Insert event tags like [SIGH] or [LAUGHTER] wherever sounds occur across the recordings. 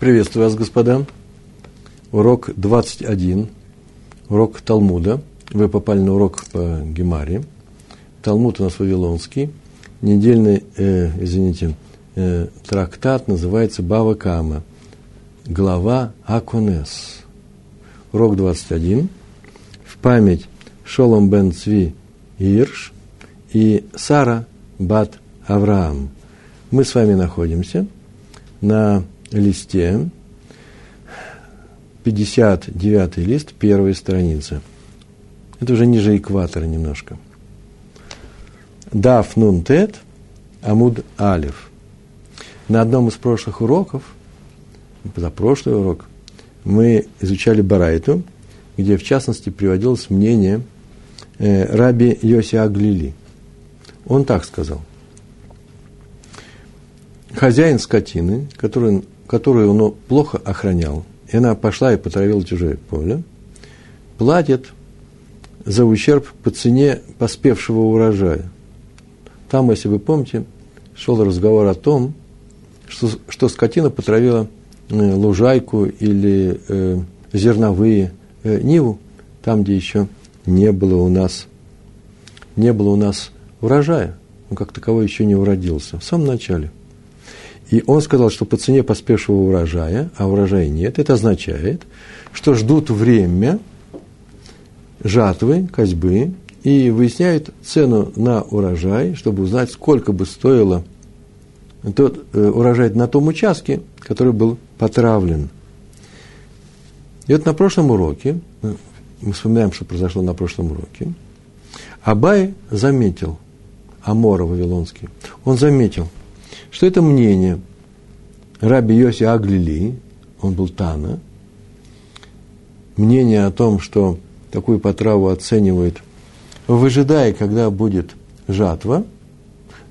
Приветствую вас, господа. Урок 21, урок Талмуда. Вы попали на урок по Гемаре. Талмуд у нас вавилонский. Недельный, э, извините, э, трактат называется Бава Кама. Глава Акунес. Урок 21. В память Шолом бен Цви Ирш и Сара бат Авраам. Мы с вами находимся на листе, 59 лист, первой страницы. Это уже ниже экватора немножко. Даф нун тет, амуд алиф. На одном из прошлых уроков, за прошлый урок, мы изучали Барайту, где в частности приводилось мнение э, раби Йоси Аглили. Он так сказал. Хозяин скотины, который которую он плохо охранял, и она пошла и потравила чужое поле, платит за ущерб по цене поспевшего урожая. Там, если вы помните, шел разговор о том, что, что скотина потравила э, лужайку или э, зерновые э, ниву, там, где еще не было у нас, не было у нас урожая. Он как таковой еще не уродился в самом начале. И он сказал, что по цене поспевшего урожая, а урожая нет, это означает, что ждут время жатвы, козьбы, и выясняют цену на урожай, чтобы узнать, сколько бы стоило тот э, урожай на том участке, который был потравлен. И вот на прошлом уроке, э, мы вспоминаем, что произошло на прошлом уроке, Абай заметил, Амора Вавилонский, он заметил, что это мнение Раби Йоси Аглили, он был Тана, мнение о том, что такую потраву оценивают, выжидая, когда будет жатва,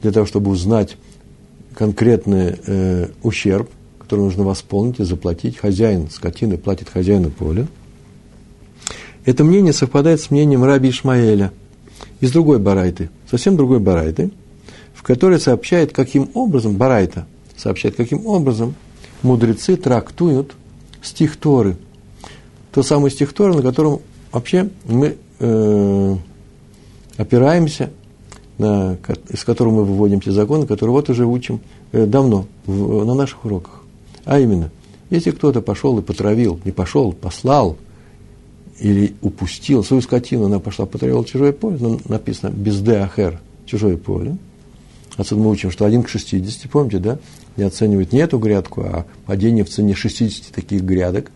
для того, чтобы узнать конкретный э, ущерб, который нужно восполнить и заплатить. Хозяин скотины платит хозяину поля. Это мнение совпадает с мнением раби Ишмаэля из другой барайты, совсем другой барайты – который сообщает, каким образом, Барайта сообщает, каким образом мудрецы трактуют стих Торы. То самый стих Торы, на котором вообще мы э, опираемся, на, из которого мы выводим те законы, которые вот уже учим э, давно в, на наших уроках. А именно, если кто-то пошел и потравил, не пошел, послал или упустил свою скотину, она пошла, потравила чужое поле, ну, написано без ахер, чужое поле – Отсюда мы учим, что 1 к 60, помните, да? Не оценивают не эту грядку, а падение в цене 60 таких грядок.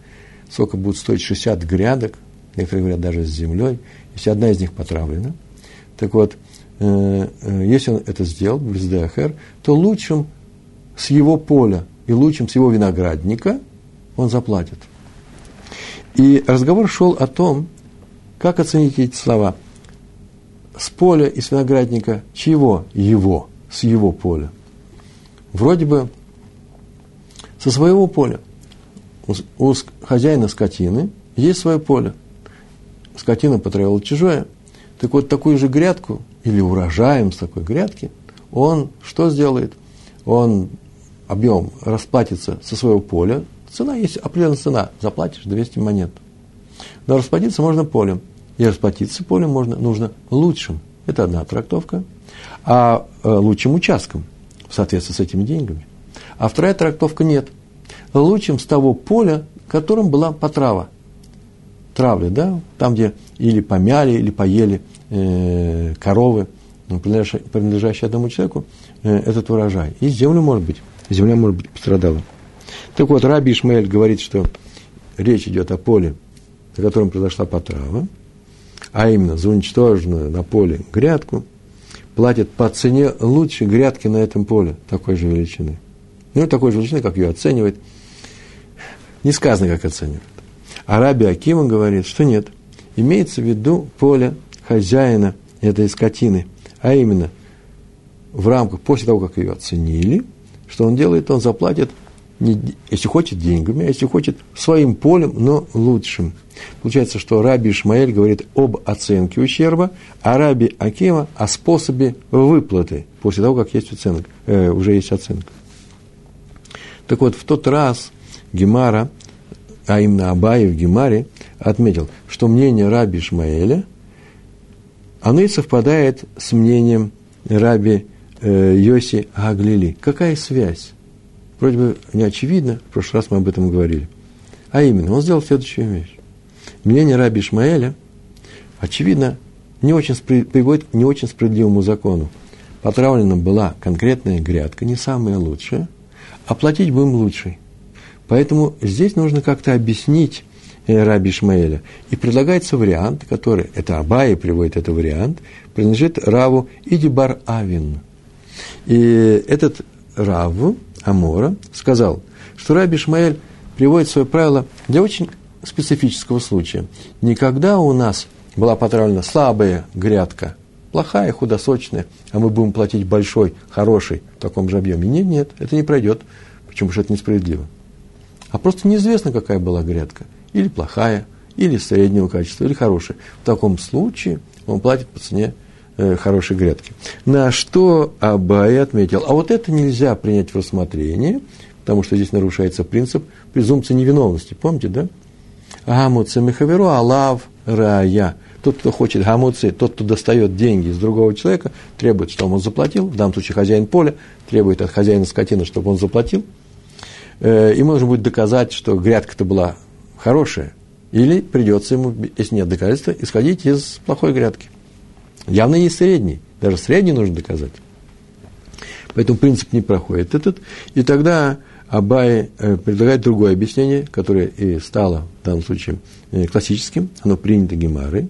Сколько будет стоить 60 грядок, некоторые говорят даже с землей, если одна из них потравлена. Так вот, э, э, если он это сделал, в то лучшим с его поля и лучшим с его виноградника он заплатит. И разговор шел о том, как оценить эти слова. С поля и с виноградника чего? Его с его поля. Вроде бы со своего поля. У, у хозяина скотины есть свое поле. Скотина потравила чужое. Так вот, такую же грядку, или урожаем с такой грядки, он что сделает? Он объем расплатится со своего поля. Цена есть определенная цена. Заплатишь 200 монет. Но расплатиться можно полем. И расплатиться полем можно, нужно лучшим. Это одна трактовка а э, лучшим участком в соответствии с этими деньгами. А вторая трактовка нет. Лучшим с того поля, которым была потрава. Травля, да, там, где или помяли, или поели э, коровы, принадлежащие, принадлежащие одному человеку, э, этот урожай. И землю, может быть, земля, может быть, пострадала. Так вот, Раби Ишмаэль говорит, что речь идет о поле, на котором произошла потрава, а именно за уничтоженную на поле грядку, платит по цене лучшей грядки на этом поле такой же величины. Ну, такой же величины, как ее оценивает. Не сказано, как оценивает. А Раби говорит, что нет. Имеется в виду поле хозяина этой скотины. А именно, в рамках, после того, как ее оценили, что он делает, он заплатит если хочет, деньгами, а если хочет, своим полем, но лучшим. Получается, что Раби Ишмаэль говорит об оценке ущерба, а Раби Акима о способе выплаты, после того, как есть оценка, э, уже есть оценка. Так вот, в тот раз, Гемара, а именно Абай в Гемаре, отметил, что мнение раби Ишмаэля, оно и совпадает с мнением раби э, Йоси Аглили. Какая связь? Вроде бы не очевидно, в прошлый раз мы об этом говорили. А именно, он сделал следующую вещь. Мнение раби Ишмаэля, очевидно, не очень, приводит к не очень справедливому закону. Потравлена была конкретная грядка, не самая лучшая, а платить будем лучшей. Поэтому здесь нужно как-то объяснить э, Раби Ишмаэля. И предлагается вариант, который, это Абай приводит этот вариант, принадлежит Раву Идибар Авин. И этот Раву Амора сказал, что Раби Ишмаэль приводит свое правило для очень специфического случая. Никогда у нас была потравлена слабая грядка, плохая, худосочная, а мы будем платить большой, хороший в таком же объеме. Нет, нет, это не пройдет. Почему же это несправедливо? А просто неизвестно, какая была грядка. Или плохая, или среднего качества, или хорошая. В таком случае он платит по цене хорошей грядки. На что Абай отметил, а вот это нельзя принять в рассмотрение, потому что здесь нарушается принцип презумпции невиновности. Помните, да? Гамуце мехаверу алав рая. Тот, кто хочет гамуцы, тот, кто достает деньги из другого человека, требует, чтобы он заплатил. В данном случае хозяин поля требует от хозяина скотины, чтобы он заплатил. Э, и можно будет доказать, что грядка-то была хорошая. Или придется ему, если нет доказательства, исходить из плохой грядки. Явно есть средний. Даже средний нужно доказать. Поэтому принцип не проходит этот. И тогда Абай э, предлагает другое объяснение, которое и стало в данном случае э, классическим, оно принято Гемарой,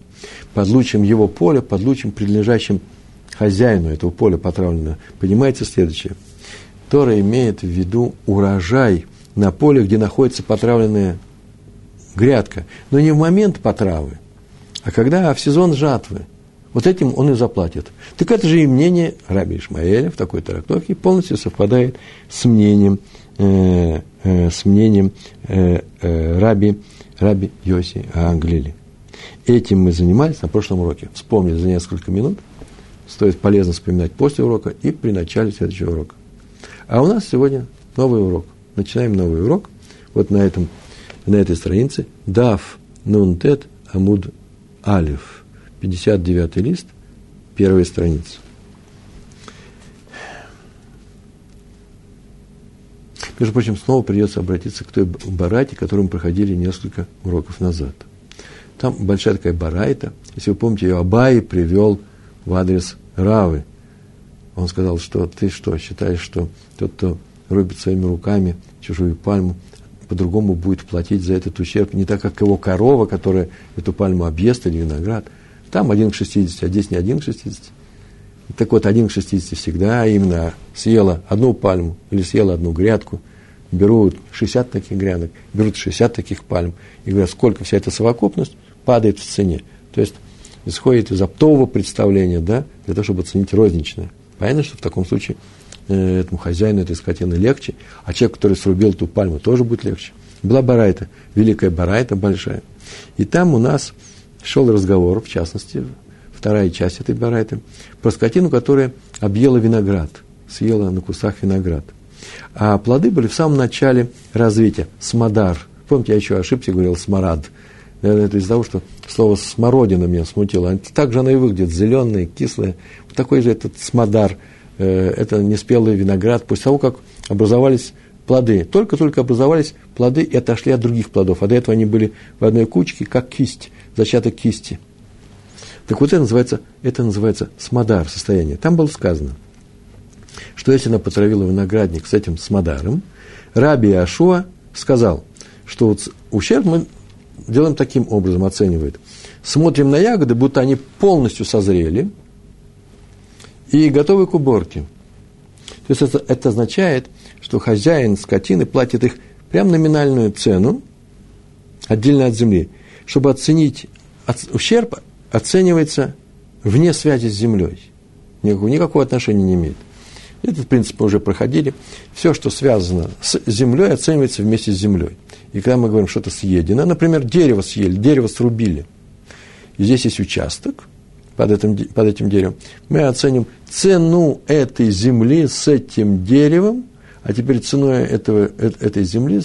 под лучем его поля, под лучем, принадлежащим хозяину этого поля потравленного, понимаете следующее. Тора имеет в виду урожай на поле, где находится потравленная грядка, но не в момент потравы, а когда в сезон жатвы. Вот этим он и заплатит. Так это же и мнение Раби Ишмаэля в такой трактовке полностью совпадает с мнением Э, э, с мнением э, э, раби, раби Йоси Англили. Этим мы занимались на прошлом уроке. Вспомнили за несколько минут. Стоит полезно вспоминать после урока и при начале следующего урока. А у нас сегодня новый урок. Начинаем новый урок. Вот на, этом, на этой странице. Дав Нунтет Амуд Алиф. 59 лист, первая страница. Между прочим, снова придется обратиться к той барайте, которую мы проходили несколько уроков назад. Там большая такая барайта. Если вы помните, ее Абай привел в адрес Равы. Он сказал, что ты что, считаешь, что тот, кто рубит своими руками чужую пальму, по-другому будет платить за этот ущерб, не так, как его корова, которая эту пальму объест, или виноград. Там один к 60, а здесь не один к 60. Так вот, один к 60 всегда именно съела одну пальму или съела одну грядку – берут 60 таких грядок, берут 60 таких пальм, и говорят, сколько вся эта совокупность падает в цене. То есть исходит из оптового представления, да, для того, чтобы оценить розничное. Понятно, что в таком случае э, этому хозяину этой скотины легче, а человек, который срубил эту пальму, тоже будет легче. Была барайта, великая барайта большая. И там у нас шел разговор, в частности, вторая часть этой барайты, про скотину, которая объела виноград, съела на кусах виноград – а плоды были в самом начале развития. Смодар. Помните, я еще ошибся, говорил смарад. Наверное, это из-за того, что слово смородина меня смутило. Так же оно и выглядит, зеленое, кислое. Вот такой же этот смодар. Э, это неспелый виноград. После того, как образовались плоды, только-только образовались плоды и отошли от других плодов. А до этого они были в одной кучке, как кисть, зачаток кисти. Так вот это называется, это называется смодар состояние. Там было сказано – что если она потравила виноградник с этим смодаром, Раби Ашуа сказал, что вот ущерб мы делаем таким образом, оценивает. Смотрим на ягоды, будто они полностью созрели и готовы к уборке. То есть это, это означает, что хозяин скотины платит их прям номинальную цену, отдельно от земли. Чтобы оценить ущерб, оценивается вне связи с землей. Никакого, никакого отношения не имеет. Этот принцип мы уже проходили. Все, что связано с землей, оценивается вместе с землей. И когда мы говорим, что-то съедено, например, дерево съели, дерево срубили, и здесь есть участок под этим, под этим деревом, мы оценим цену этой земли с этим деревом, а теперь ценой этого, э, этой земли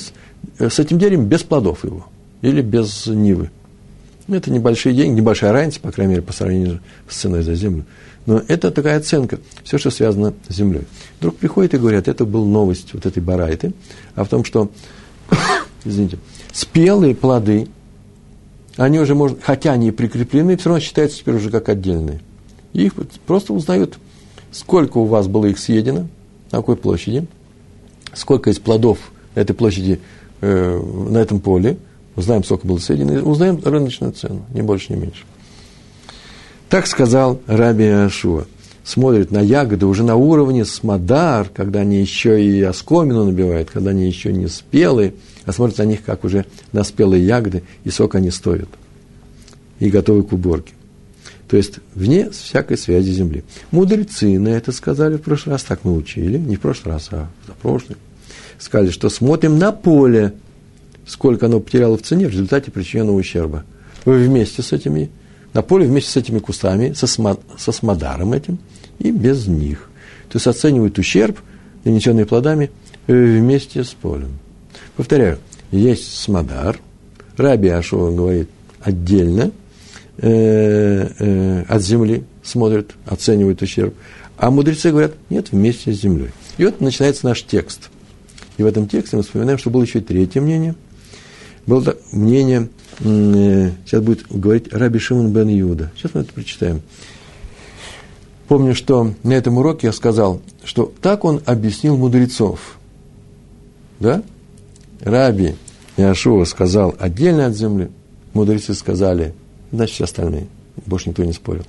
э, с этим деревом без плодов его или без нивы. Это небольшие деньги, небольшая разница, по крайней мере, по сравнению с ценой за землю. Но это такая оценка, все, что связано с землей. Вдруг приходят и говорят, это была новость вот этой барайты, а в том, что, [COUGHS] извините, спелые плоды, они уже, можно, хотя они и прикреплены, все равно считаются теперь уже как отдельные. их просто узнают, сколько у вас было их съедено, на какой площади, сколько из плодов этой площади э, на этом поле, узнаем, сколько было съедено, узнаем рыночную цену, ни больше, ни меньше. Так сказал Раби Ашуа. Смотрит на ягоды уже на уровне смодар, когда они еще и оскомину набивают, когда они еще не спелые, а смотрит на них, как уже на спелые ягоды, и сок они стоят. И готовы к уборке. То есть, вне всякой связи земли. Мудрецы на это сказали в прошлый раз, так мы учили, не в прошлый раз, а за прошлый. Сказали, что смотрим на поле, сколько оно потеряло в цене в результате причиненного ущерба. Вы вместе с этими, на поле вместе с этими кустами, со, сма, со смодаром этим и без них. То есть оценивают ущерб, нанесенный плодами, э, вместе с полем. Повторяю, есть смодар, Раби Ашова говорит отдельно э, э, от земли, смотрит, оценивает ущерб, а мудрецы говорят, нет, вместе с землей. И вот начинается наш текст. И в этом тексте мы вспоминаем, что было еще третье мнение. Было мнение, э, сейчас будет говорить Раби Шимон бен Иуда. Сейчас мы это прочитаем. Помню, что на этом уроке я сказал, что так он объяснил мудрецов. Да? Раби Яшуа сказал отдельно от земли, мудрецы сказали, значит, все остальные. Больше никто не спорил.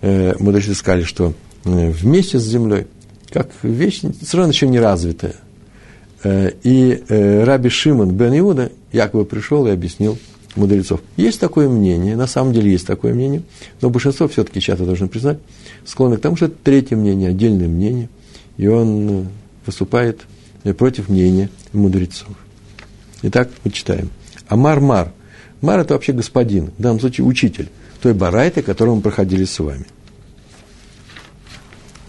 Э, мудрецы сказали, что э, вместе с землей, как вещь совершенно еще не развитая. Э, и э, Раби Шимон бен Иуда якобы пришел и объяснил мудрецов. Есть такое мнение, на самом деле есть такое мнение, но большинство все-таки часто должны признать, склонны к тому, что это третье мнение, отдельное мнение, и он э, выступает против мнения мудрецов. Итак, мы читаем. Амар Мар. Мар – это вообще господин, в данном случае учитель той барайты, которую мы проходили с вами.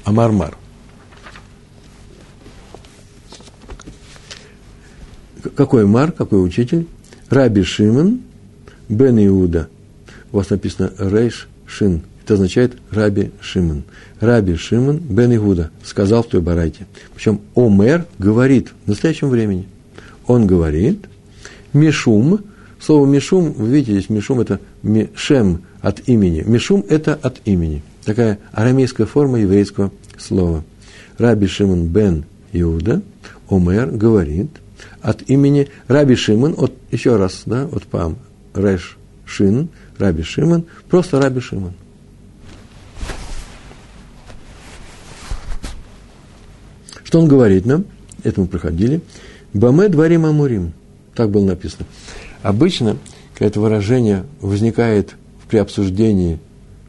Амар Мар. Какой Мар, какой учитель? Раби Шимон, Бен Иуда. У вас написано Рейш Шин. Это означает Раби Шимон. Раби Шимон Бен Иуда сказал в той барайте. Причем Омер говорит в настоящем времени. Он говорит, Мишум, слово Мишум, вы видите, здесь Мишум это Мишем от имени. Мишум это от имени. Такая арамейская форма еврейского слова. Раби Шимон Бен Иуда, Омер говорит – от имени Раби Шимон, от, еще раз, да, от Пам, Рэш Шин, Раби Шимон, просто Раби Шимон. Что он говорит нам? Это мы проходили. Баме дворим амурим. Так было написано. Обычно, когда это выражение возникает при обсуждении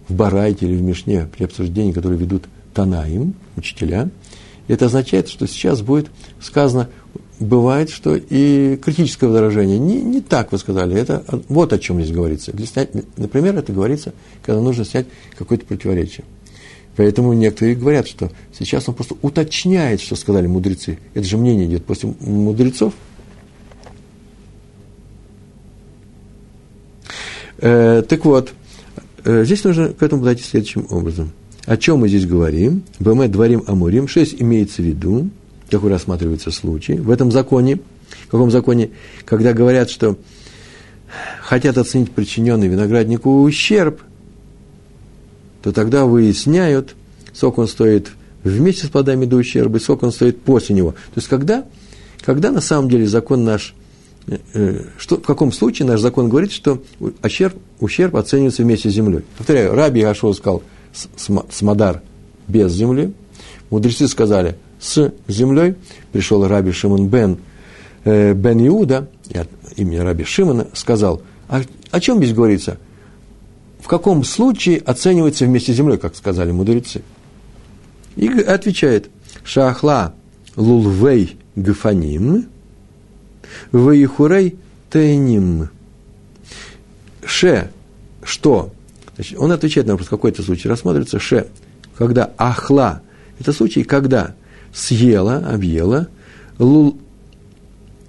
в Барайте или в Мишне, при обсуждении, которое ведут Танаим, учителя, это означает, что сейчас будет сказано бывает, что и критическое выражение не, не так вы сказали. Это вот о чем здесь говорится. Для снять, например, это говорится, когда нужно снять какое-то противоречие. Поэтому некоторые говорят, что сейчас он просто уточняет, что сказали мудрецы. Это же мнение идет после мудрецов. Э, так вот, э, здесь нужно к этому подойти следующим образом. О чем мы здесь говорим? БМ дворим амурим. Шесть имеется в виду такой рассматривается случай. В этом законе, в каком законе, когда говорят, что хотят оценить причиненный винограднику ущерб, то тогда выясняют, сколько он стоит вместе с плодами до ущерба, и сколько он стоит после него. То есть, когда, когда на самом деле закон наш, э, э что, в каком случае наш закон говорит, что ущерб, ущерб оценивается вместе с землей. Повторяю, Раби Ашо сказал смодар без земли, мудрецы сказали – с землей, пришел Раби Шимон бен, э, бен Иуда, имени Раби Шимона, сказал, а о чем здесь говорится? В каком случае оценивается вместе с землей, как сказали мудрецы? И отвечает, Шахла лулвей гфаним, вейхурей тайним. Ше, что? Значит, он отвечает на вопрос, какой это случай рассматривается. Ше, когда ахла, это случай, когда съела, объела, лул,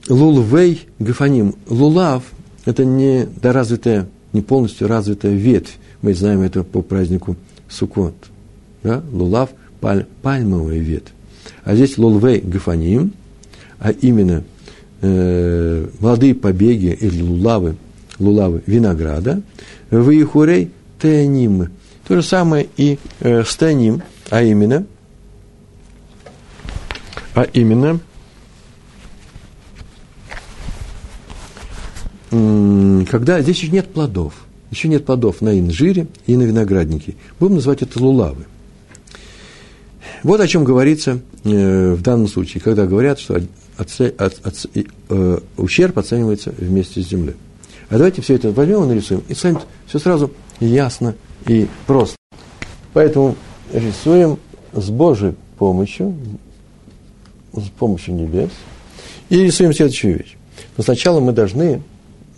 лулвей гефаним. Лулав – это не доразвитая, не полностью развитая ветвь. Мы знаем это по празднику Суккот. Да? Лулав – паль, пальмовая ветвь. А здесь лулвей гефаним, а именно э, молодые побеги или лулавы, лулавы винограда, выихурей теоним. То же самое и э, с теоним, а именно, а именно – когда здесь еще нет плодов, еще нет плодов на инжире и на винограднике. Будем называть это лулавы. Вот о чем говорится э, в данном случае, когда говорят, что отце, от, от, э, ущерб оценивается вместе с землей. А давайте все это возьмем и нарисуем, и станет все сразу ясно и просто. Поэтому рисуем с Божьей помощью, с помощью небес, и рисуем следующую вещь. Но сначала мы должны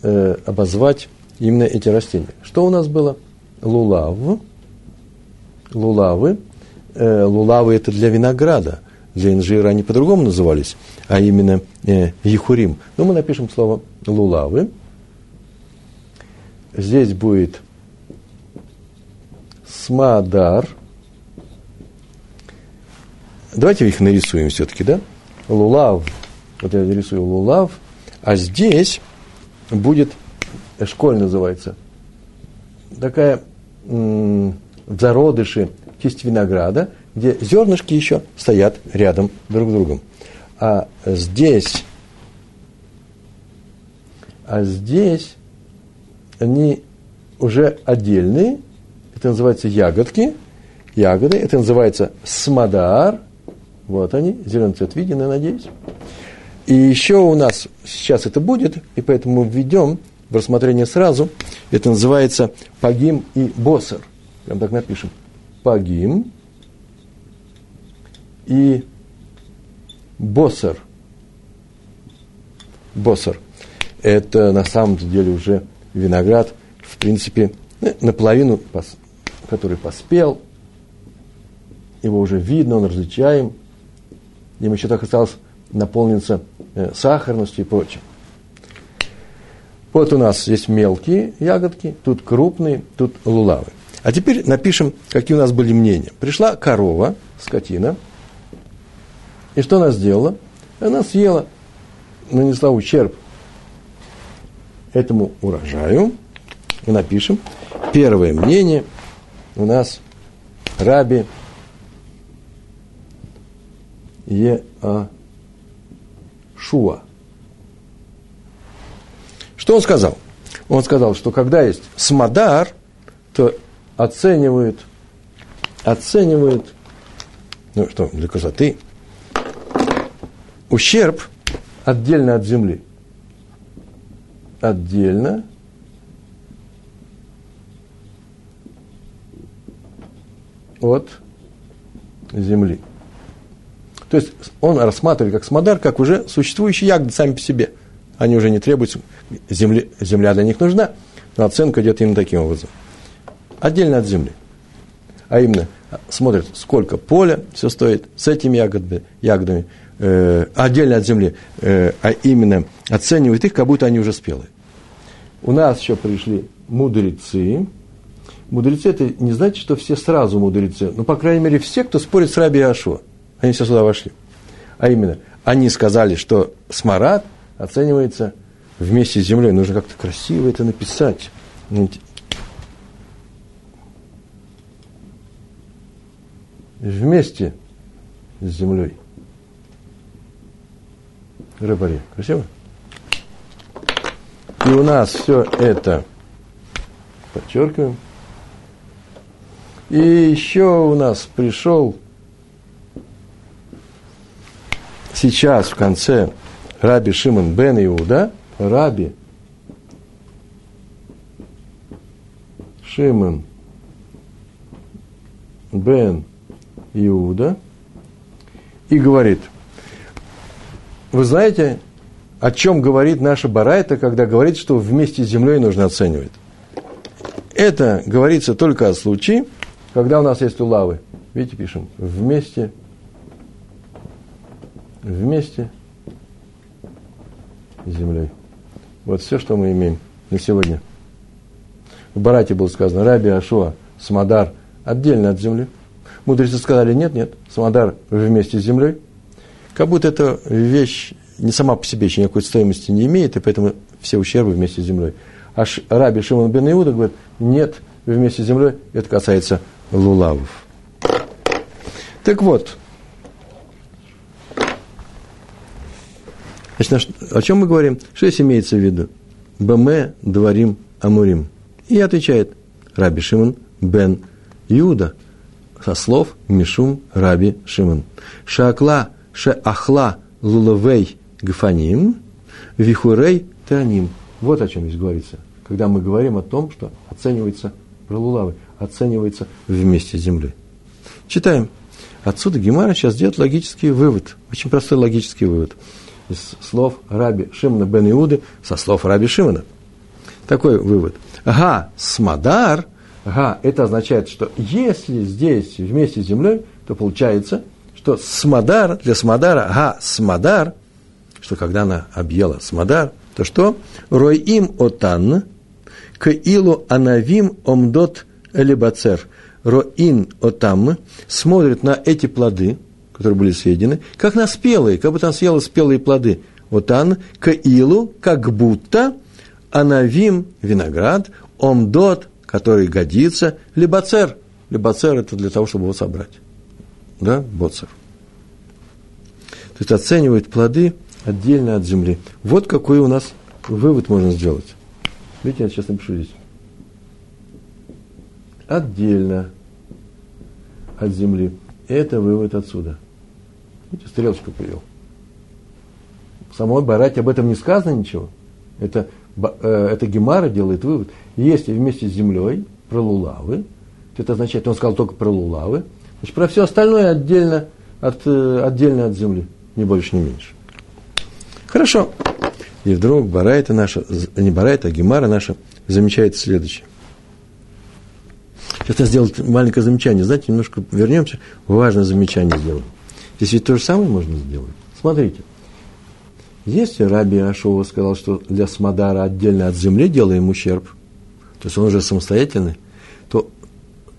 э, обозвать именно эти растения. Что у нас было? Лулав. Лулавы. Э, лулавы это для винограда. Для инжира они по-другому назывались, а именно э, ехурим. Но мы напишем слово лулавы. Здесь будет смадар. Давайте их нарисуем все-таки, да? Лулав. Вот я рисую лулав. А здесь будет, школь называется, такая м- в зародыше кисть винограда, где зернышки еще стоят рядом друг с другом. А здесь, а здесь они уже отдельные, это называется ягодки, ягоды, это называется смодар, вот они, зеленый цвет виден, я надеюсь. И еще у нас сейчас это будет, и поэтому мы введем в рассмотрение сразу. Это называется пагим и босер. Прям так напишем. Пагим и босер. Босер. Это на самом деле уже виноград, в принципе, ну, наполовину, который поспел. Его уже видно, он различаем. Им еще так осталось наполнится э, сахарностью и прочим. Вот у нас есть мелкие ягодки, тут крупные, тут лулавы. А теперь напишем, какие у нас были мнения. Пришла корова, скотина, и что она сделала? Она съела, нанесла ущерб этому урожаю. И напишем. Первое мнение у нас Раби Еа Шуа. Что он сказал? Он сказал, что когда есть смадар, то оценивают, оценивают, ну что, для красоты, ущерб отдельно от земли. Отдельно от земли. То есть он рассматривает как смодар, как уже существующие ягоды сами по себе. Они уже не требуются, земли, земля для них нужна, но оценка идет именно таким образом. Отдельно от земли. А именно смотрит, сколько поля все стоит с этими ягодами, ягодами э, отдельно от земли, э, а именно оценивает их, как будто они уже спелые. У нас еще пришли мудрецы. Мудрецы это не значит, что все сразу мудрецы, но, по крайней мере, все, кто спорит с Раби Ашуа. Они все сюда вошли. А именно, они сказали, что смарад оценивается вместе с землей. Нужно как-то красиво это написать. Вместе с землей. Рыбари. Красиво? И у нас все это подчеркиваем. И еще у нас пришел сейчас в конце Раби Шимон бен Иуда, Раби Шимон бен Иуда, и говорит, вы знаете, о чем говорит наша Барайта, когда говорит, что вместе с землей нужно оценивать? Это говорится только о случае, когда у нас есть улавы. Видите, пишем, вместе вместе землей. Вот все, что мы имеем на сегодня. В Барате было сказано, Раби Ашуа, Самадар отдельно от земли. Мудрецы сказали, нет, нет, Самадар вместе с землей. Как будто эта вещь не сама по себе еще никакой стоимости не имеет, и поэтому все ущербы вместе с землей. А Раби Шимон бен Иуда говорит, нет, вместе с землей, это касается лулавов. Так вот, значит, о чем мы говорим? Что здесь имеется в виду? Баме дворим амурим. И отвечает Раби Шимон бен Иуда со слов Мишум Раби Шимон. Шакла шеахла лулавей гфаним вихурей таним. Вот о чем здесь говорится. Когда мы говорим о том, что оценивается про лулавы, оценивается вместе с землей. Читаем. Отсюда Гемара сейчас делает логический вывод, очень простой логический вывод из слов Раби Шимона бен Иуды со слов Раби Шимона. Такой вывод. Ага, смадар, ага, это означает, что если здесь вместе с землей, то получается, что смадар, для смадара, ага, смадар, что когда она объела смадар, то что? Рой им отан, к илу анавим омдот элибацер – роин отам, смотрит на эти плоды, которые были съедены, как на спелые, как будто он съел спелые плоды. Вот он, каилу, как будто, анавим, виноград, омдот, который годится, либоцер. Либоцер – это для того, чтобы его собрать. Да, боцер. То есть оценивает плоды отдельно от земли. Вот какой у нас вывод можно сделать. Видите, я сейчас напишу здесь отдельно от земли. Это вывод отсюда. Видите, стрелочку привел. В самой Барате об этом не сказано ничего. Это, э, это Гемара делает вывод. Если вместе с землей про лулавы, то это означает, он сказал только про лулавы, значит, про все остальное отдельно от, э, отдельно от земли. Ни больше, ни меньше. Хорошо. И вдруг Барайта наша, не Барайта, а Гемара наша замечает следующее. Сейчас я сделал маленькое замечание. Знаете, немножко вернемся, важное замечание сделаем. Здесь ведь то же самое можно сделать. Смотрите. Если Раби Ашова сказал, что для Смадара отдельно от земли делаем ущерб, то есть он уже самостоятельный, то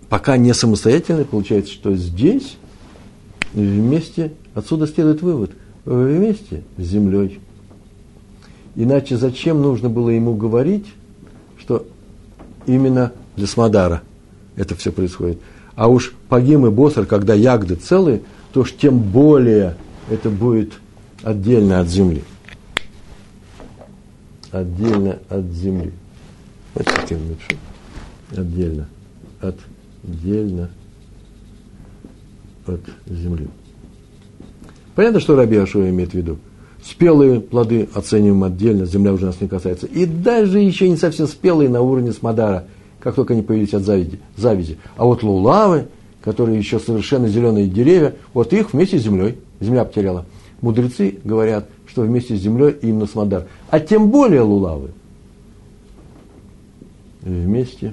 пока не самостоятельный, получается, что здесь вместе, отсюда следует вывод, вместе с землей. Иначе зачем нужно было ему говорить, что именно для Смадара – это все происходит. А уж погим и босар, когда ягоды целые, то уж тем более это будет отдельно от земли. Отдельно от земли. Таким напишу. Отдельно. Отдельно от земли. Понятно, что Раби Ашуа имеет в виду? Спелые плоды оцениваем отдельно, земля уже нас не касается. И даже еще не совсем спелые на уровне Смодара – как только они появились от завязи. завязи. А вот лулавы, которые еще совершенно зеленые деревья, вот их вместе с землей, земля потеряла. Мудрецы говорят, что вместе с землей именно смодар. А тем более лулавы. Вместе.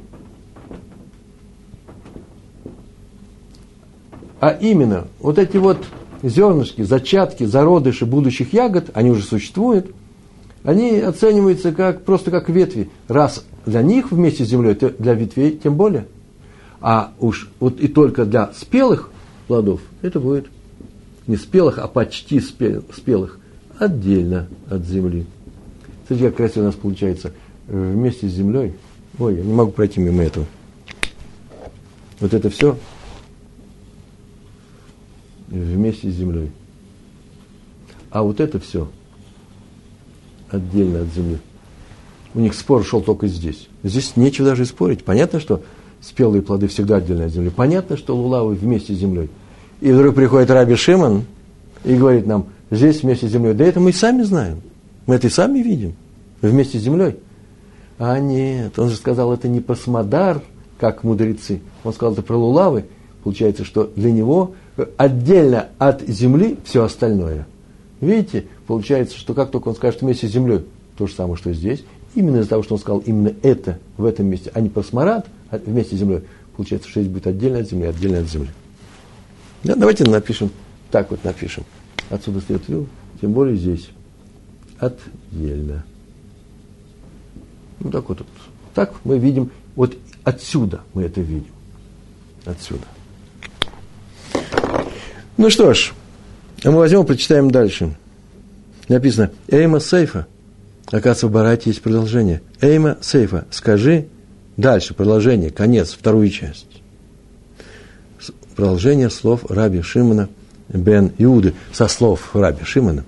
А именно, вот эти вот зернышки, зачатки, зародыши будущих ягод, они уже существуют, они оцениваются как, просто как ветви. Раз для них вместе с землей, для ветвей тем более. А уж вот и только для спелых плодов это будет не спелых, а почти спелых, отдельно от земли. Смотрите, как красиво у нас получается вместе с землей. Ой, я не могу пройти мимо этого. Вот это все вместе с землей. А вот это все отдельно от земли. У них спор шел только здесь. Здесь нечего даже спорить. Понятно, что спелые плоды всегда отдельно от земли. Понятно, что лулавы вместе с землей. И вдруг приходит Раби Шимон и говорит нам, здесь вместе с землей. Да это мы и сами знаем. Мы это и сами видим. Вместе с землей. А нет, он же сказал, это не про Смодар, как мудрецы. Он сказал это про лулавы. Получается, что для него отдельно от земли все остальное. Видите, получается, что как только он скажет вместе с землей, то же самое, что здесь, Именно из-за того, что он сказал именно это в этом месте, а не про смарад а вместе с землей, получается, что здесь будет отдельно от земли, отдельно от земли. Да, давайте напишем, так вот напишем. Отсюда следует вывод, тем более здесь. отдельно. Ну, так вот, вот. Так мы видим, вот отсюда мы это видим. Отсюда. Ну что ж, а мы возьмем, прочитаем дальше. Написано, Эйма Сейфа. Оказывается, в Барате есть продолжение. Эйма Сейфа. Скажи дальше, продолжение, конец, вторую часть. Продолжение слов Раби Шимона бен Иуды, со слов Раби Шимона.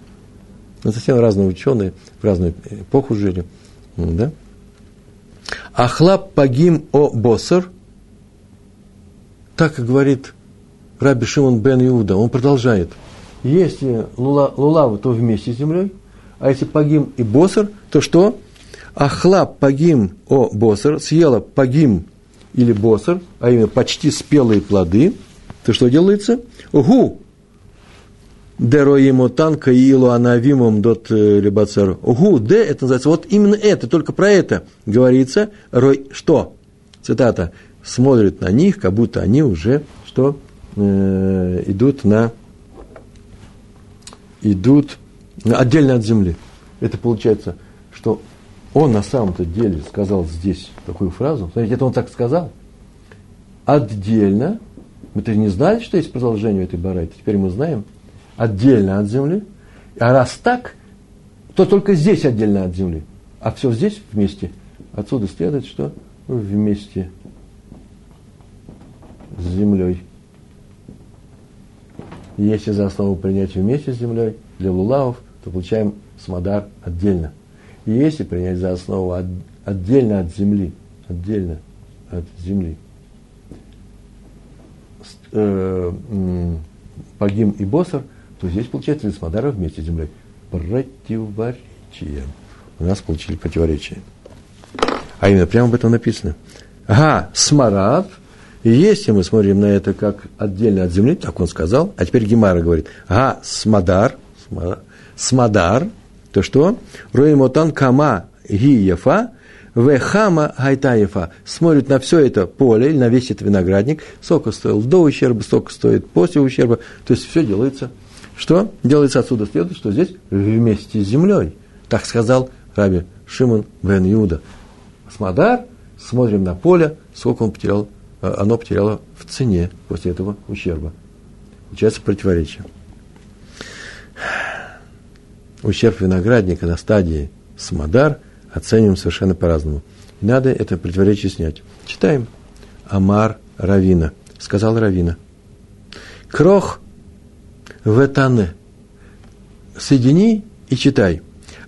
Ну, совсем разные ученые, в разную эпоху жили. Да? Ахлаб пагим о босар, так и говорит Раби Шимон бен Иуда, он продолжает. Если лула, лулавы, то вместе с землей, а если пагим и босар, то что? Ахлаб пагим о босар, съела пагим или босар, а именно почти спелые плоды, то что делается? Гу Дероимотан Каилу Анавимум Дот э, Либацер. Гу, де, это называется, вот именно это, только про это говорится. Рой, что? Цитата. Смотрит на них, как будто они уже, что? Э, идут на, идут отдельно от земли. Это получается, что он на самом-то деле сказал здесь такую фразу. Смотрите, это он так сказал. Отдельно. Мы-то не знали, что есть продолжение этой барайты. Теперь мы знаем – отдельно от земли. А раз так, то только здесь отдельно от земли. А все здесь вместе. Отсюда следует, что вместе с землей. Если за основу принять вместе с землей для лулавов, то получаем смодар отдельно. И если принять за основу от, отдельно от земли, отдельно от земли, э, погим и босар, то здесь получается Лисмадара вместе с землей. Противоречие. У нас получили противоречие. А именно, прямо об этом написано. Ага, смарад. И если мы смотрим на это как отдельно от земли, так он сказал, а теперь Гемара говорит, ага, смадар, смадар, то что? Роимотан кама гиефа, Вехама Гайтаефа смотрит на все это поле, или на весь этот виноградник, сколько стоил до ущерба, сколько стоит после ущерба, то есть все делается что делается отсюда? Следует, что здесь вместе с землей. Так сказал Раби Шимон бен Юда. Смадар, смотрим на поле, сколько он потерял, э, оно потеряло в цене после этого ущерба. Получается противоречие. Ущерб виноградника на стадии Смадар оцениваем совершенно по-разному. надо это противоречие снять. Читаем. Амар Равина. Сказал Равина. Крох ветане. Соедини и читай.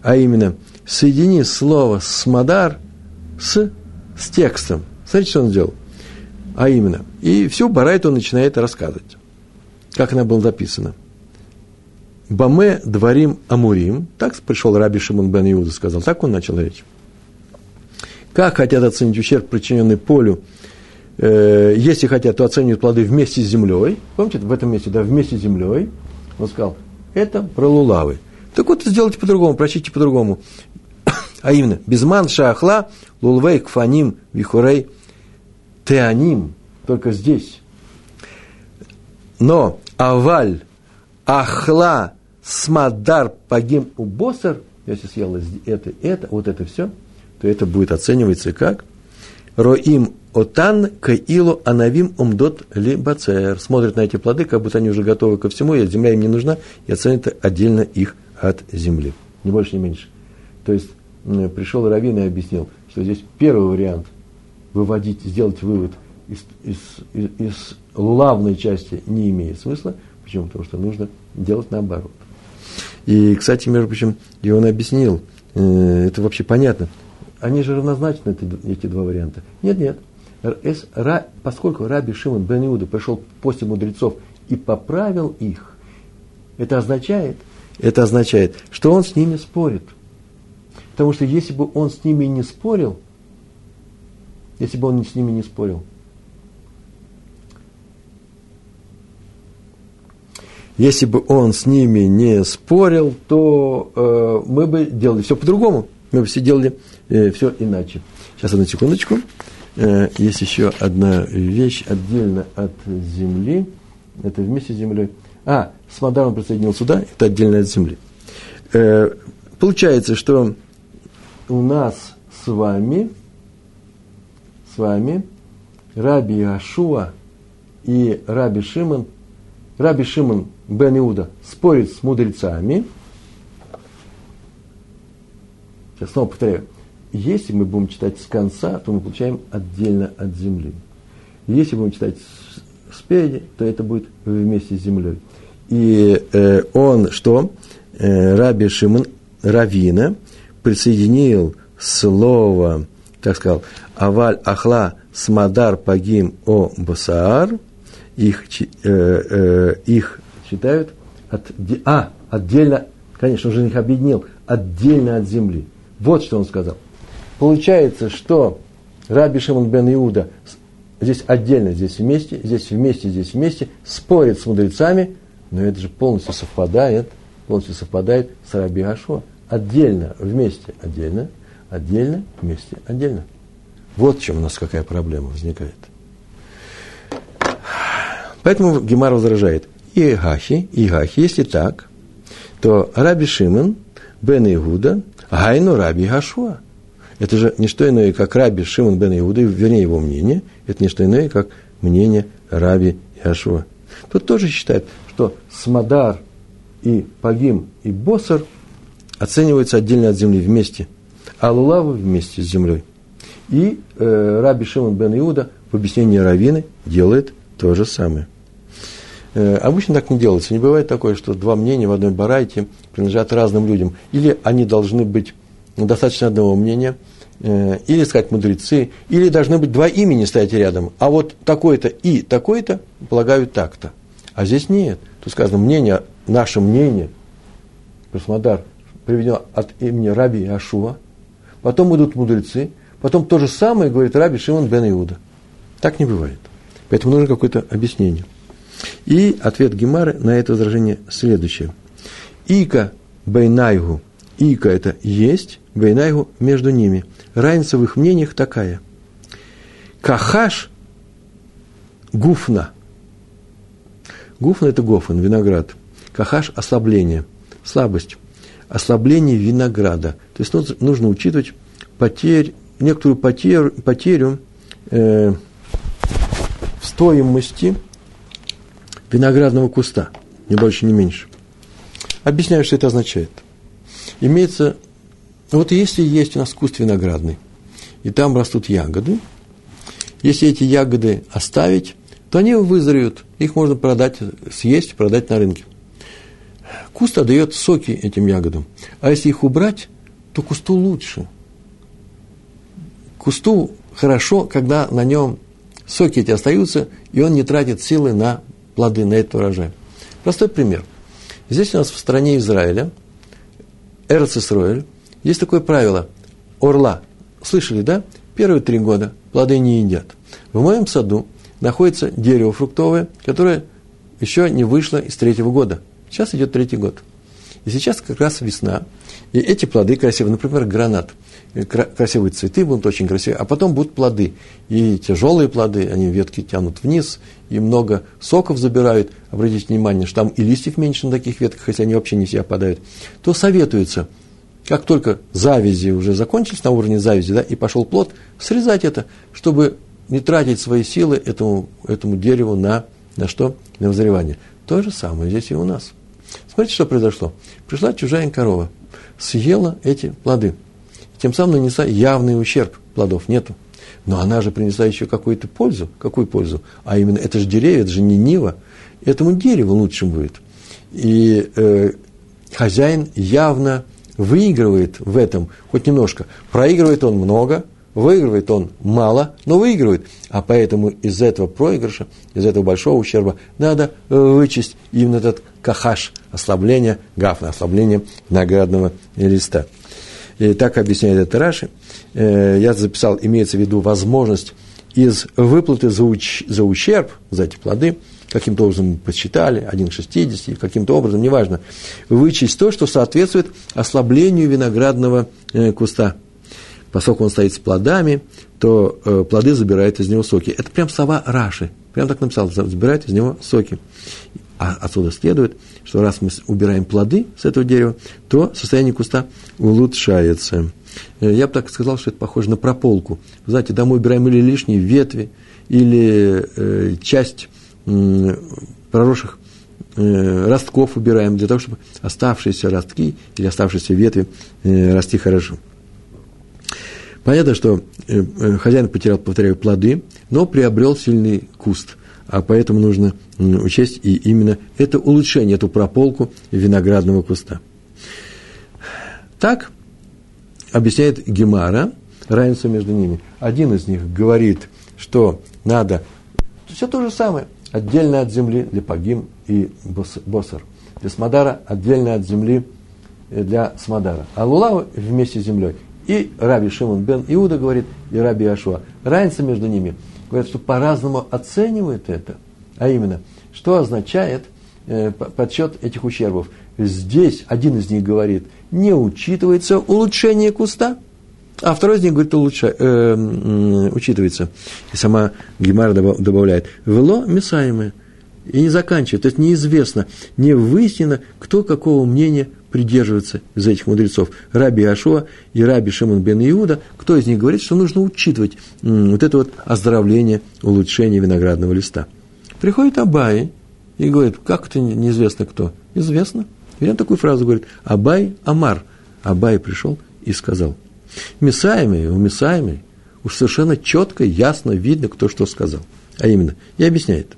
А именно, соедини слово смадар с, с текстом. Смотрите, что он сделал. А именно, и всю Барайту он начинает рассказывать. Как она была записана. Баме дворим амурим. Так пришел Раби Шимон бен Иуда, сказал. Так он начал речь. Как хотят оценить ущерб, причиненный полю, э, если хотят, то оценивают плоды вместе с землей. Помните, в этом месте, да, вместе с землей – он сказал, это про лулавы. Так вот, сделайте по-другому, прочтите по-другому. [COUGHS] А именно, безман шахла, лулвей кфаним вихурей теаним. Только здесь. Но аваль ахла смадар пагим убосар, если съела это, это, вот это все, то это будет оцениваться как роим Отан каилу анавим умдот ли бацер. Смотрят на эти плоды, как будто они уже готовы ко всему, и земля им не нужна, и оценят отдельно их от земли. Не больше, не меньше. То есть пришел Равин и объяснил, что здесь первый вариант выводить, сделать вывод из, из, из, из лулавной части не имеет смысла. Почему? Потому что нужно делать наоборот. И, кстати, между прочим, и он объяснил, э, это вообще понятно. Они же равнозначны, эти, эти два варианта. Нет, нет поскольку Раби Шимон бен Иуда пришел после мудрецов и поправил их, это означает, это означает, что он с ними спорит. Потому что если бы он с ними не спорил, если бы он с ними не спорил, если бы он с ними не спорил, то э, мы бы делали все по-другому. Мы бы все делали э, все иначе. Сейчас одну секундочку. Э, есть еще одна вещь отдельно от земли. Это вместе с землей. А, Смодар он присоединил сюда, это отдельно от земли. Э, получается, что у нас с вами, с вами Раби Ашуа и Раби Шимон, Раби Шимон бен Иуда спорит с мудрецами. Сейчас снова повторяю. Если мы будем читать с конца, то мы получаем отдельно от земли. Если будем читать спереди, то это будет вместе с землей. И э, он что? Э, Раби Шимон Равина присоединил слово, так сказал, аваль ахла смадар пагим о басаар, их, э, э, их считают от, а, отдельно, конечно, он же их объединил, отдельно от земли. Вот что он сказал. Получается, что Раби Шимон бен Иуда здесь отдельно, здесь вместе, здесь вместе, здесь вместе, спорит с мудрецами, но это же полностью совпадает, полностью совпадает с Раби Ашуа. Отдельно, вместе, отдельно, отдельно, вместе, отдельно. Вот в чем у нас какая проблема возникает. Поэтому Гемар возражает. И Гахи, и Гахи, если так, то Раби Шимон, Бен Игуда, Гайну Раби Гашуа. Это же не что иное, как Раби Шимон Бен Иуда, вернее его мнение, это не что иное, как мнение Раби Гашуа. Тут тоже считают, что Смадар и Пагим и Босар оцениваются отдельно от земли вместе, а Лулавы вместе с землей. И э, Раби Шимон бен Иуда в объяснении Равины делает то же самое. Э, обычно так не делается. Не бывает такое, что два мнения в одной барайте принадлежат разным людям. Или они должны быть достаточно одного мнения, э, или сказать мудрецы, или должны быть два имени стоять рядом. А вот такое-то и такое-то полагают так-то. А здесь нет. Тут сказано мнение, наше мнение, Краснодар, приведено от имени Раби Ашуа. Потом идут мудрецы, Потом то же самое говорит Раби Шимон бен Иуда. Так не бывает. Поэтому нужно какое-то объяснение. И ответ Гемары на это возражение следующее. Ика бейнайгу. Ика – это есть, бейнайгу – между ними. Разница в их мнениях такая. Кахаш – гуфна. Гуфна – это гофан, виноград. Кахаш – ослабление, слабость. Ослабление винограда. То есть нужно учитывать потерь некоторую потерю, потерю э, стоимости виноградного куста, не больше, не меньше. Объясняю, что это означает. Имеется, вот если есть у нас куст виноградный, и там растут ягоды, если эти ягоды оставить, то они вызреют, их можно продать, съесть, продать на рынке. Куст отдает соки этим ягодам, а если их убрать, то кусту лучше – Кусту хорошо, когда на нем соки эти остаются, и он не тратит силы на плоды, на этот урожай. Простой пример. Здесь у нас в стране Израиля, Эрц Исроэль, есть такое правило – орла. Слышали, да? Первые три года плоды не едят. В моем саду находится дерево фруктовое, которое еще не вышло из третьего года. Сейчас идет третий год. И сейчас как раз весна. И эти плоды красивые, например, гранат – красивые цветы будут очень красивые, а потом будут плоды. И тяжелые плоды, они ветки тянут вниз, и много соков забирают. Обратите внимание, что там и листьев меньше на таких ветках, хотя они вообще не все опадают. То советуется, как только завязи уже закончились на уровне завязи, да, и пошел плод, срезать это, чтобы не тратить свои силы этому, этому дереву на, на что? На возревание. То же самое здесь и у нас. Смотрите, что произошло. Пришла чужая корова, съела эти плоды – тем самым нанесла явный ущерб, плодов нету. Но она же принесла еще какую-то пользу. Какую пользу? А именно, это же деревья, это же не нива. Этому дереву лучше будет. И э, хозяин явно выигрывает в этом хоть немножко. Проигрывает он много, выигрывает он мало, но выигрывает. А поэтому из этого проигрыша, из этого большого ущерба надо вычесть именно этот кахаш, ослабление гафна, ослабление наградного листа. И так объясняет это Раши. Э, я записал, имеется в виду возможность из выплаты за, уч, за ущерб, за эти плоды, каким-то образом посчитали, 1 к 60, каким-то образом, неважно, вычесть то, что соответствует ослаблению виноградного э, куста. Поскольку он стоит с плодами, то э, плоды забирают из него соки. Это прям слова Раши. Прям так написал, забирает из него соки. А отсюда следует, что раз мы убираем плоды с этого дерева, то состояние куста улучшается. Э, я бы так сказал, что это похоже на прополку. Вы знаете, мы убираем или лишние ветви, или э, часть э, проросших э, ростков убираем, для того, чтобы оставшиеся ростки или оставшиеся ветви э, расти хорошо. Понятно, что э, э, хозяин потерял, повторяю, плоды, но приобрел сильный куст. А поэтому нужно учесть и именно это улучшение, эту прополку виноградного куста. Так объясняет Гемара разницу между ними. Один из них говорит, что надо все то же самое, отдельно от земли для погим и босар. Для смодара отдельно от земли для смодара. А лулава вместе с землей. И Раби Шимон бен Иуда говорит, и Раби Ашуа. Разница между ними. Говорят, что по-разному оценивают это. А именно, что означает э, подсчет этих ущербов. Здесь один из них говорит, не учитывается улучшение куста, а второй из них говорит, улучша, э, учитывается. И сама Гемара добавляет, вело месаемое. И не заканчивает. То есть неизвестно, не выяснено, кто какого мнения придерживаться из этих мудрецов, Раби Ашуа и Раби Шимон бен Иуда, кто из них говорит, что нужно учитывать вот это вот оздоровление, улучшение виноградного листа. Приходит Абай и говорит, как это неизвестно кто? Известно. И он такую фразу говорит, Абай Амар. Абай пришел и сказал. Месаемый, у Месаемый уж совершенно четко, ясно видно, кто что сказал. А именно, и объясняет.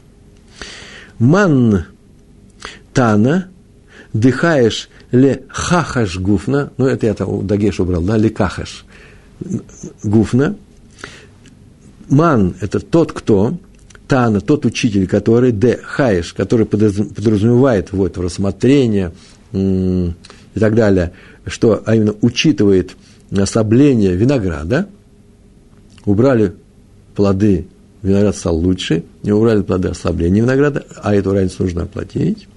Ман Тана дыхаешь ле хахаш гуфна, ну это я там дагеш убрал, да, ле кахаш гуфна. Ман – это тот, кто, Тана, тот учитель, который, де хаеш, который подразумевает вот рассмотрение и так далее, что, а именно учитывает ослабление винограда, убрали плоды, виноград стал лучше, не убрали плоды ослабления винограда, а эту разницу нужно оплатить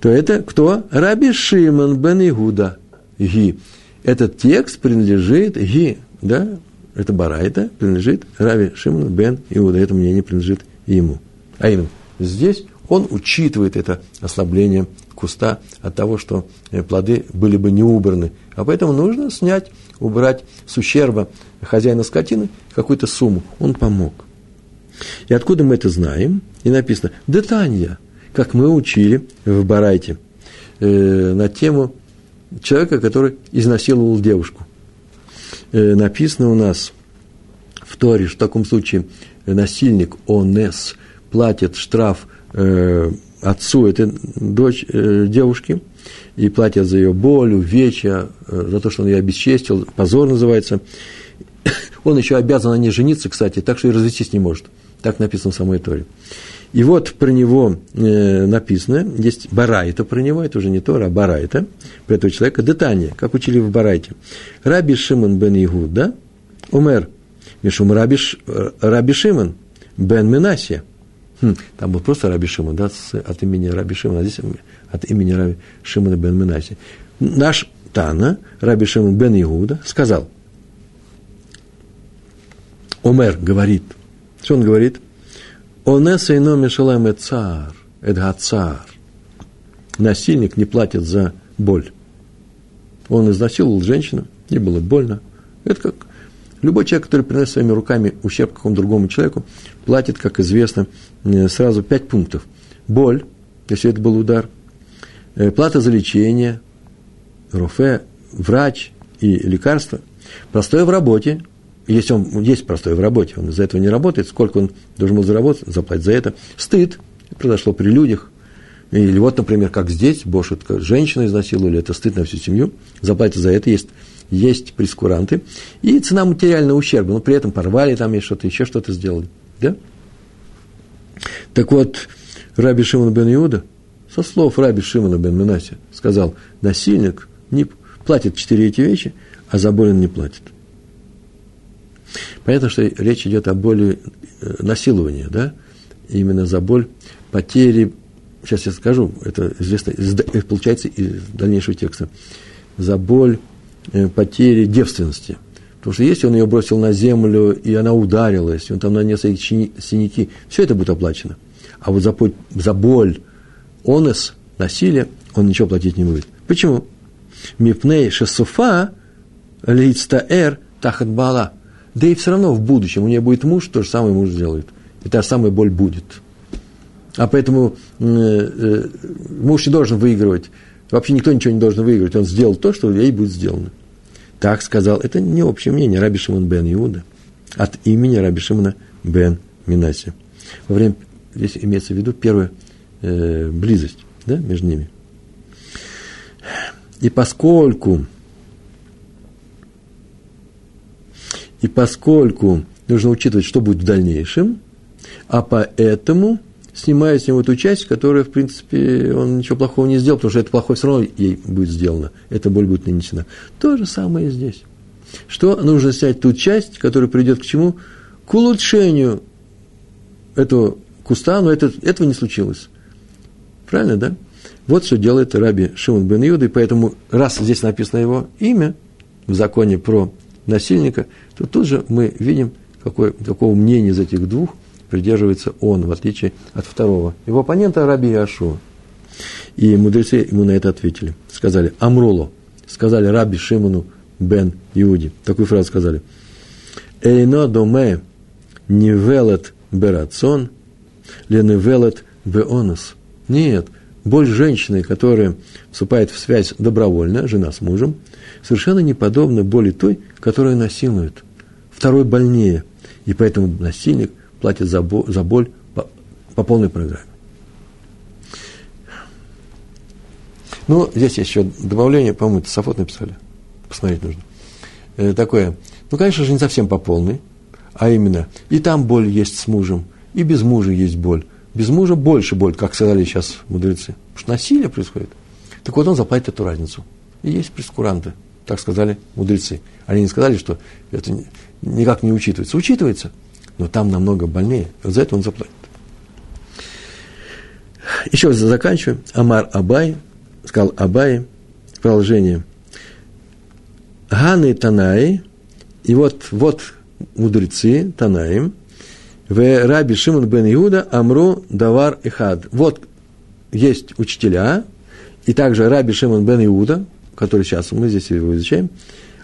то это кто? Раби Шимон бен Игуда. Ги. Этот текст принадлежит Ги, да, это Барайта, принадлежит Раби Шимону бен Иуда. Это мнение принадлежит ему. А именно, здесь он учитывает это ослабление куста от того, что э, плоды были бы не убраны. А поэтому нужно снять, убрать с ущерба хозяина скотины какую-то сумму. Он помог. И откуда мы это знаем? И написано, детанья, как мы учили в Барайте, э, на тему человека, который изнасиловал девушку. Э, написано у нас в Торе, что в таком случае насильник Онес платит штраф э, отцу этой дочь, э, девушки, и платят за ее боль, увечья, э, за то, что он ее обесчестил, позор называется. [COUGHS] Он еще обязан на ней жениться, кстати, так что и развестись не может. Так написано в самой Торе. И вот про него э, написано, есть Барайта про него, это уже не Тора, а Барайта, про этого человека, Детание, как учили в Барайте. Раби Шимон бен Игуда, умер, Мишум Раби, Раби Шимон бен Минасия. Хм, там был просто Раби Шимон, да, с, от имени Раби Шимона, а здесь от имени Раби Шимона бен Минасия. Наш Тана, Раби Шимон бен Игуда, сказал, Омер говорит, что он говорит? Онеса ино цар, это цар. Насильник не платит за боль. Он изнасиловал женщину, ей было больно. Это как любой человек, который приносит своими руками ущерб какому-то другому человеку, платит, как известно, э, сразу пять пунктов. Боль, если это был удар, э, плата за лечение, руфе, врач и лекарство, простое в работе, если он есть простой в работе, он из-за этого не работает, сколько он должен был заработать, заплатить за это. Стыд, произошло при людях. Или вот, например, как здесь, Бошет, женщина изнасиловали, это стыд на всю семью, заплатить за это есть, есть прескуранты. И цена материального ущерба, но при этом порвали там и что-то, еще что-то сделали. Да? Так вот, Раби Шимон бен Иуда, со слов Раби Шимона бен Минаси, сказал, насильник не платит четыре эти вещи, а за боль он не платит. Понятно, что речь идет о боли э, насилования, да? Именно за боль потери, сейчас я скажу, это известно, получается из дальнейшего текста, за боль э, потери девственности. Потому что если он ее бросил на землю, и она ударилась, и он там нанес ей синяки, все это будет оплачено. А вот за, за боль онес, насилие, он ничего платить не будет. Почему? Мипней шесуфа лейцтаэр тахат бала. Да и все равно в будущем у нее будет муж, то же самое муж сделает. И та же самая боль будет. А поэтому э, э, муж не должен выигрывать. Вообще никто ничего не должен выигрывать. Он сделал то, что ей будет сделано. Так сказал. Это не общее мнение Раби Шимон бен Иуда. От имени Раби Шимона бен Минаси. Во время, здесь имеется в виду первая э, близость да, между ними. И поскольку, и поскольку нужно учитывать, что будет в дальнейшем, а поэтому снимает с него эту часть, которая, в принципе, он ничего плохого не сделал, потому что это плохое все равно ей будет сделано, эта боль будет нанесена. То же самое и здесь. Что нужно снять ту часть, которая приведет к чему? К улучшению этого куста, но это, этого не случилось. Правильно, да? Вот что делает Раби Шимон бен Иуда, и поэтому, раз здесь написано его имя в законе про насильника, то тут же мы видим, какое, какого мнения из этих двух придерживается он, в отличие от второго. Его оппонента Раби Яшуа. И мудрецы ему на это ответили. Сказали Амролу, сказали Раби Шимону бен Иуди. Такую фразу сказали. Эйно доме невелет берацон, леневелет беонос. Нет, боль женщины, которая вступает в связь добровольно, жена с мужем, совершенно не подобна боли той, которая насилует. Второй больнее. И поэтому насильник платит за, боль, за боль по, по полной программе. Ну, здесь есть еще добавление, по-моему, это Сафот написали. Посмотреть нужно. Э, такое. Ну, конечно же, не совсем по полной, а именно, и там боль есть с мужем, и без мужа есть боль. Без мужа больше боль, как сказали сейчас мудрецы. Потому что насилие происходит. Так вот, он заплатит эту разницу. И есть прескуранты, так сказали мудрецы. Они не сказали, что это никак не учитывается. Учитывается, но там намного больнее. Вот за это он заплатит. Еще раз заканчиваем. Амар Абай, сказал Абай, продолжение. Ганы Танаи, и вот, вот мудрецы Танаим, в Раби Шимон бен Иуда Амру Давар Ихад. Вот есть учителя, и также Раби Шимон бен Иуда, который сейчас мы здесь его изучаем,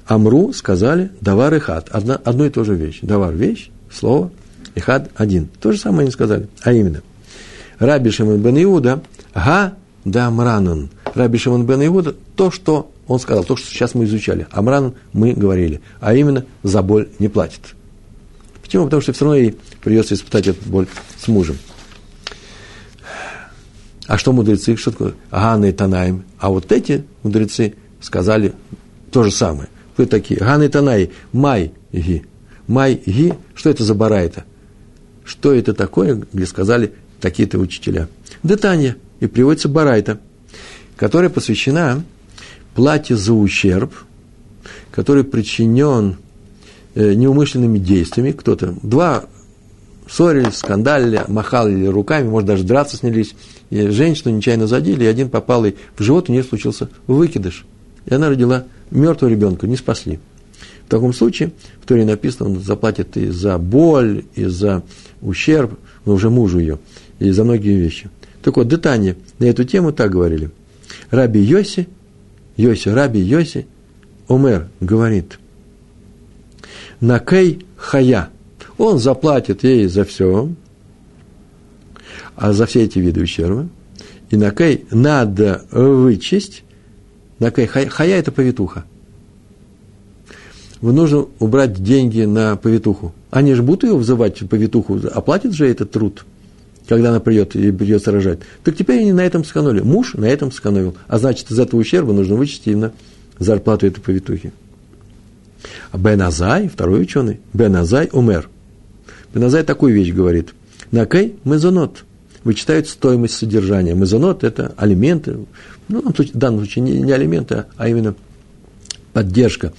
Амру сказали Давар Ихад. Одна, одно и то же вещь. Давар – вещь, слово, Ихад – один. То же самое они сказали. А именно, Раби Шимон бен Иуда Га Дамранан. Раби Шимон бен Иуда – то, что он сказал, то, что сейчас мы изучали. Амран мы говорили. А именно, за боль не платит. Почему? Потому что все равно ей придется испытать эту боль с мужем. А что мудрецы? Что такое? Ганы и Танаим. А вот эти мудрецы сказали то же самое. Вы такие. Ганы Танай. Май ги. Май ги. Что это за барайта? Что это такое, где сказали такие-то учителя? Детание. И приводится барайта, которая посвящена плате за ущерб, который причинен Э, неумышленными действиями. Кто-то, два ссорились, скандалили, махали руками, может, даже драться снялись. И женщину нечаянно задели, и один попал ей в живот, у нее случился выкидыш. И она родила мертвого ребенка, не спасли. В таком случае, в Торе написано, он заплатит и за боль, и за ущерб, но уже мужу ее, и за многие вещи. Так вот, детание на эту тему так говорили. Раби Йоси, Йоси, Раби Йоси, Омер говорит, Накей хая. Он заплатит ей за все, а за все эти виды ущерба. И накей надо вычесть. Накей хая, это повитуха. Вы нужно убрать деньги на повитуху. Они же будут ее вызывать, повитуху, оплатит же этот труд, когда она придет и придется рожать. Так теперь они на этом сэкономили. Муж на этом сэкономил. А значит, из этого ущерба нужно вычесть именно зарплату этой повитухи. А Бен Азай, второй ученый, Бен Азай умер. Бен Азай такую вещь говорит. Накей мезонот. Вычитают стоимость содержания. Мезонот – это алименты. Ну, в данном случае не, не алименты, а именно поддержка.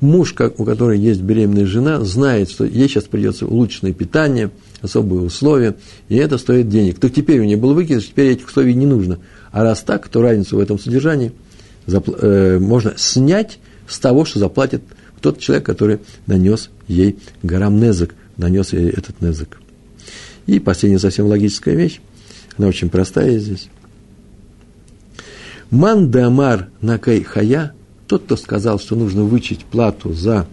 Муж, у которого есть беременная жена, знает, что ей сейчас придется улучшенное питание, особые условия, и это стоит денег. То теперь у нее был выкидыш, теперь этих условий не нужно. А раз так, то разницу в этом содержании э, можно снять с того, что заплатит тот человек, который нанес ей гарам незак, нанес ей этот незак. И последняя совсем логическая вещь, она очень простая здесь. Ман дамар накай хая, тот, кто сказал, что нужно вычесть плату за,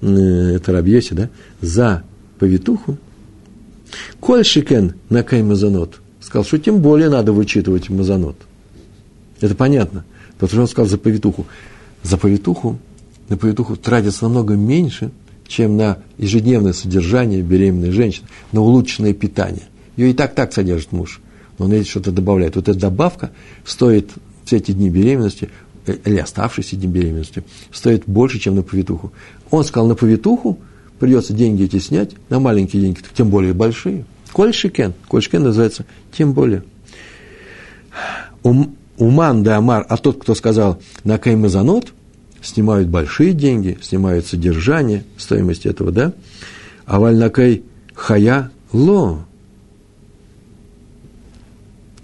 э, это Рабьеси, да, за повитуху, коль шикен накай мазанот, сказал, что тем более надо вычитывать мазанот. Это понятно, потому что он сказал за повитуху. За повитуху, на повитуху тратится намного меньше, чем на ежедневное содержание беременной женщины, на улучшенное питание. Ее и так так содержит муж, но он эти что-то добавляет. Вот эта добавка стоит все эти дни беременности, э, или оставшиеся дни беременности, стоит больше, чем на повитуху. Он сказал, на повитуху придется деньги эти снять, на маленькие деньги, тем более большие. Коль шикен, коль шикен называется, тем более. Уман да Амар, а тот, кто сказал на каймазанот, снимают большие деньги, снимают содержание, стоимость этого, да? А вальнакай хая ло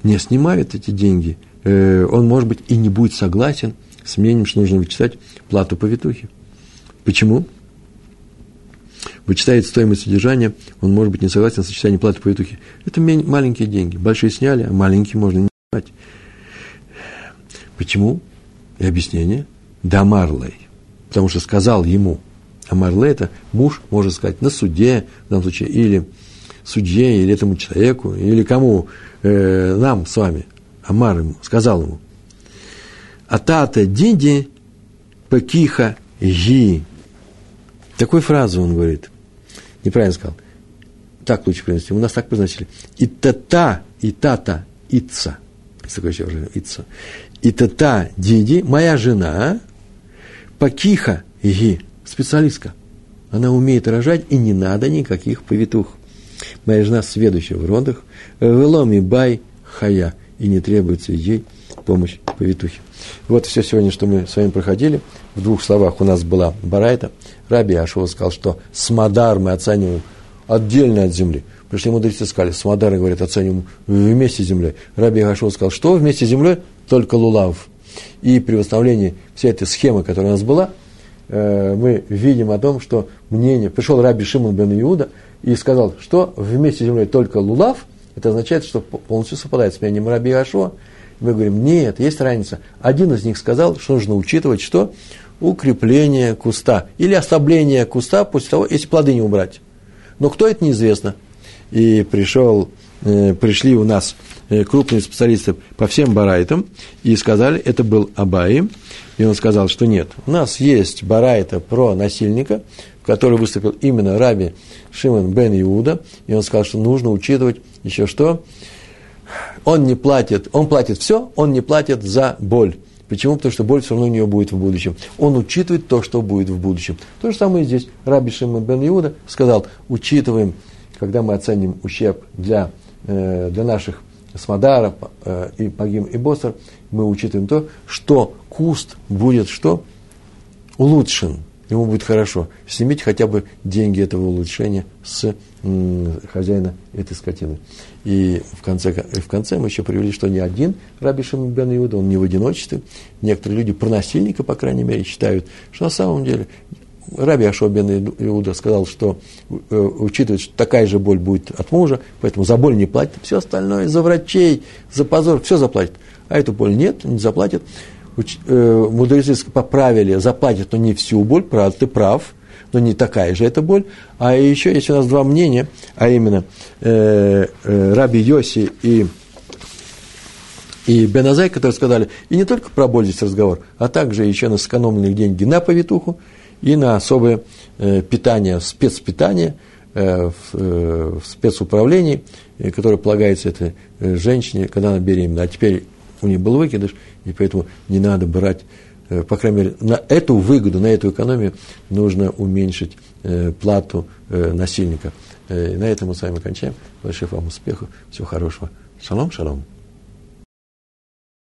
не снимает эти деньги, он, может быть, и не будет согласен с мнением, что нужно вычитать плату повитухи. Почему? Вычитает стоимость содержания, он может быть не согласен с сочетанием платы повитухи. Это маленькие деньги. Большие сняли, а маленькие можно не снимать. Почему? И объяснение. Дамарлей. Потому что сказал ему. А Марлей это муж, можно сказать, на суде, в данном случае, или судье, или этому человеку, или кому, э, нам с вами, Амар ему, сказал ему. Атата диди пакиха ги. Такой фразу он говорит. Неправильно сказал. Так лучше принести. У нас так произносили. И тата, и тата, ица. Такое еще уже ица и тата Диди, моя жена, Пакиха Ги, специалистка. Она умеет рожать, и не надо никаких повитух. Моя жена сведущая в родах, веломи бай хая, и не требуется ей помощь повитухи. Вот все сегодня, что мы с вами проходили. В двух словах у нас была Барайта. Раби Ашова сказал, что Смодар мы оцениваем отдельно от земли. Пришли мудрецы сказали, Смодары, говорят, оцениваем вместе с землей. Раби Ашова сказал, что вместе с землей? только лулав. И при восстановлении всей этой схемы, которая у нас была, э, мы видим о том, что мнение, пришел Раби Шимон бен Иуда и сказал, что вместе с землей только лулав, это означает, что полностью совпадает с мнением Раби Ашуа. Мы говорим, нет, есть разница. Один из них сказал, что нужно учитывать, что укрепление куста или ослабление куста после того, если плоды не убрать. Но кто это неизвестно. И пришел, э, пришли у нас Э, крупные специалисты по всем барайтам и сказали, это был Абай, и он сказал, что нет, у нас есть барайта про насильника, в которой выступил именно Раби Шимон бен Иуда, и он сказал, что нужно учитывать еще что? Он не платит, он платит все, он не платит за боль. Почему? Потому что боль все равно у нее будет в будущем. Он учитывает то, что будет в будущем. То же самое и здесь. Раби Шимон бен Иуда сказал, учитываем, когда мы оценим ущерб для, э, для наших Смадара э, и Пагим и Босар, мы учитываем то, что куст будет что? Улучшен, ему будет хорошо. Снимите хотя бы деньги этого улучшения с хозяина этой скотины. И в конце, в конце мы еще привели, что ни один Раби Шимон бен Иуда, он не в одиночестве. Некоторые люди про насильника, по крайней мере, считают, что на самом деле Раби Ашо бен Иуда сказал, что э, учитывает, что такая же боль будет от мужа, поэтому за боль не платит, все остальное, за врачей, за позор, все заплатит. А эту боль нет, не заплатит. Э, мудрецы поправили, заплатит, но не всю боль, правда, ты прав, но не такая же эта боль. А еще есть у нас два мнения, а именно э, э, Раби Йоси и и Беназай, которые сказали, и не только про боль здесь разговор, а также еще на сэкономленные деньги на повитуху, и на особое э, питание, спецпитание э, э, в спецуправлении, которое полагается этой женщине, когда она беременна. А теперь у нее был выкидыш, и поэтому не надо брать, по крайней мере, на эту выгоду, на эту экономию нужно уменьшить плату насильника. И на этом мы с вами кончаем. Больших вам успехов, всего хорошего. Шалом, шалом.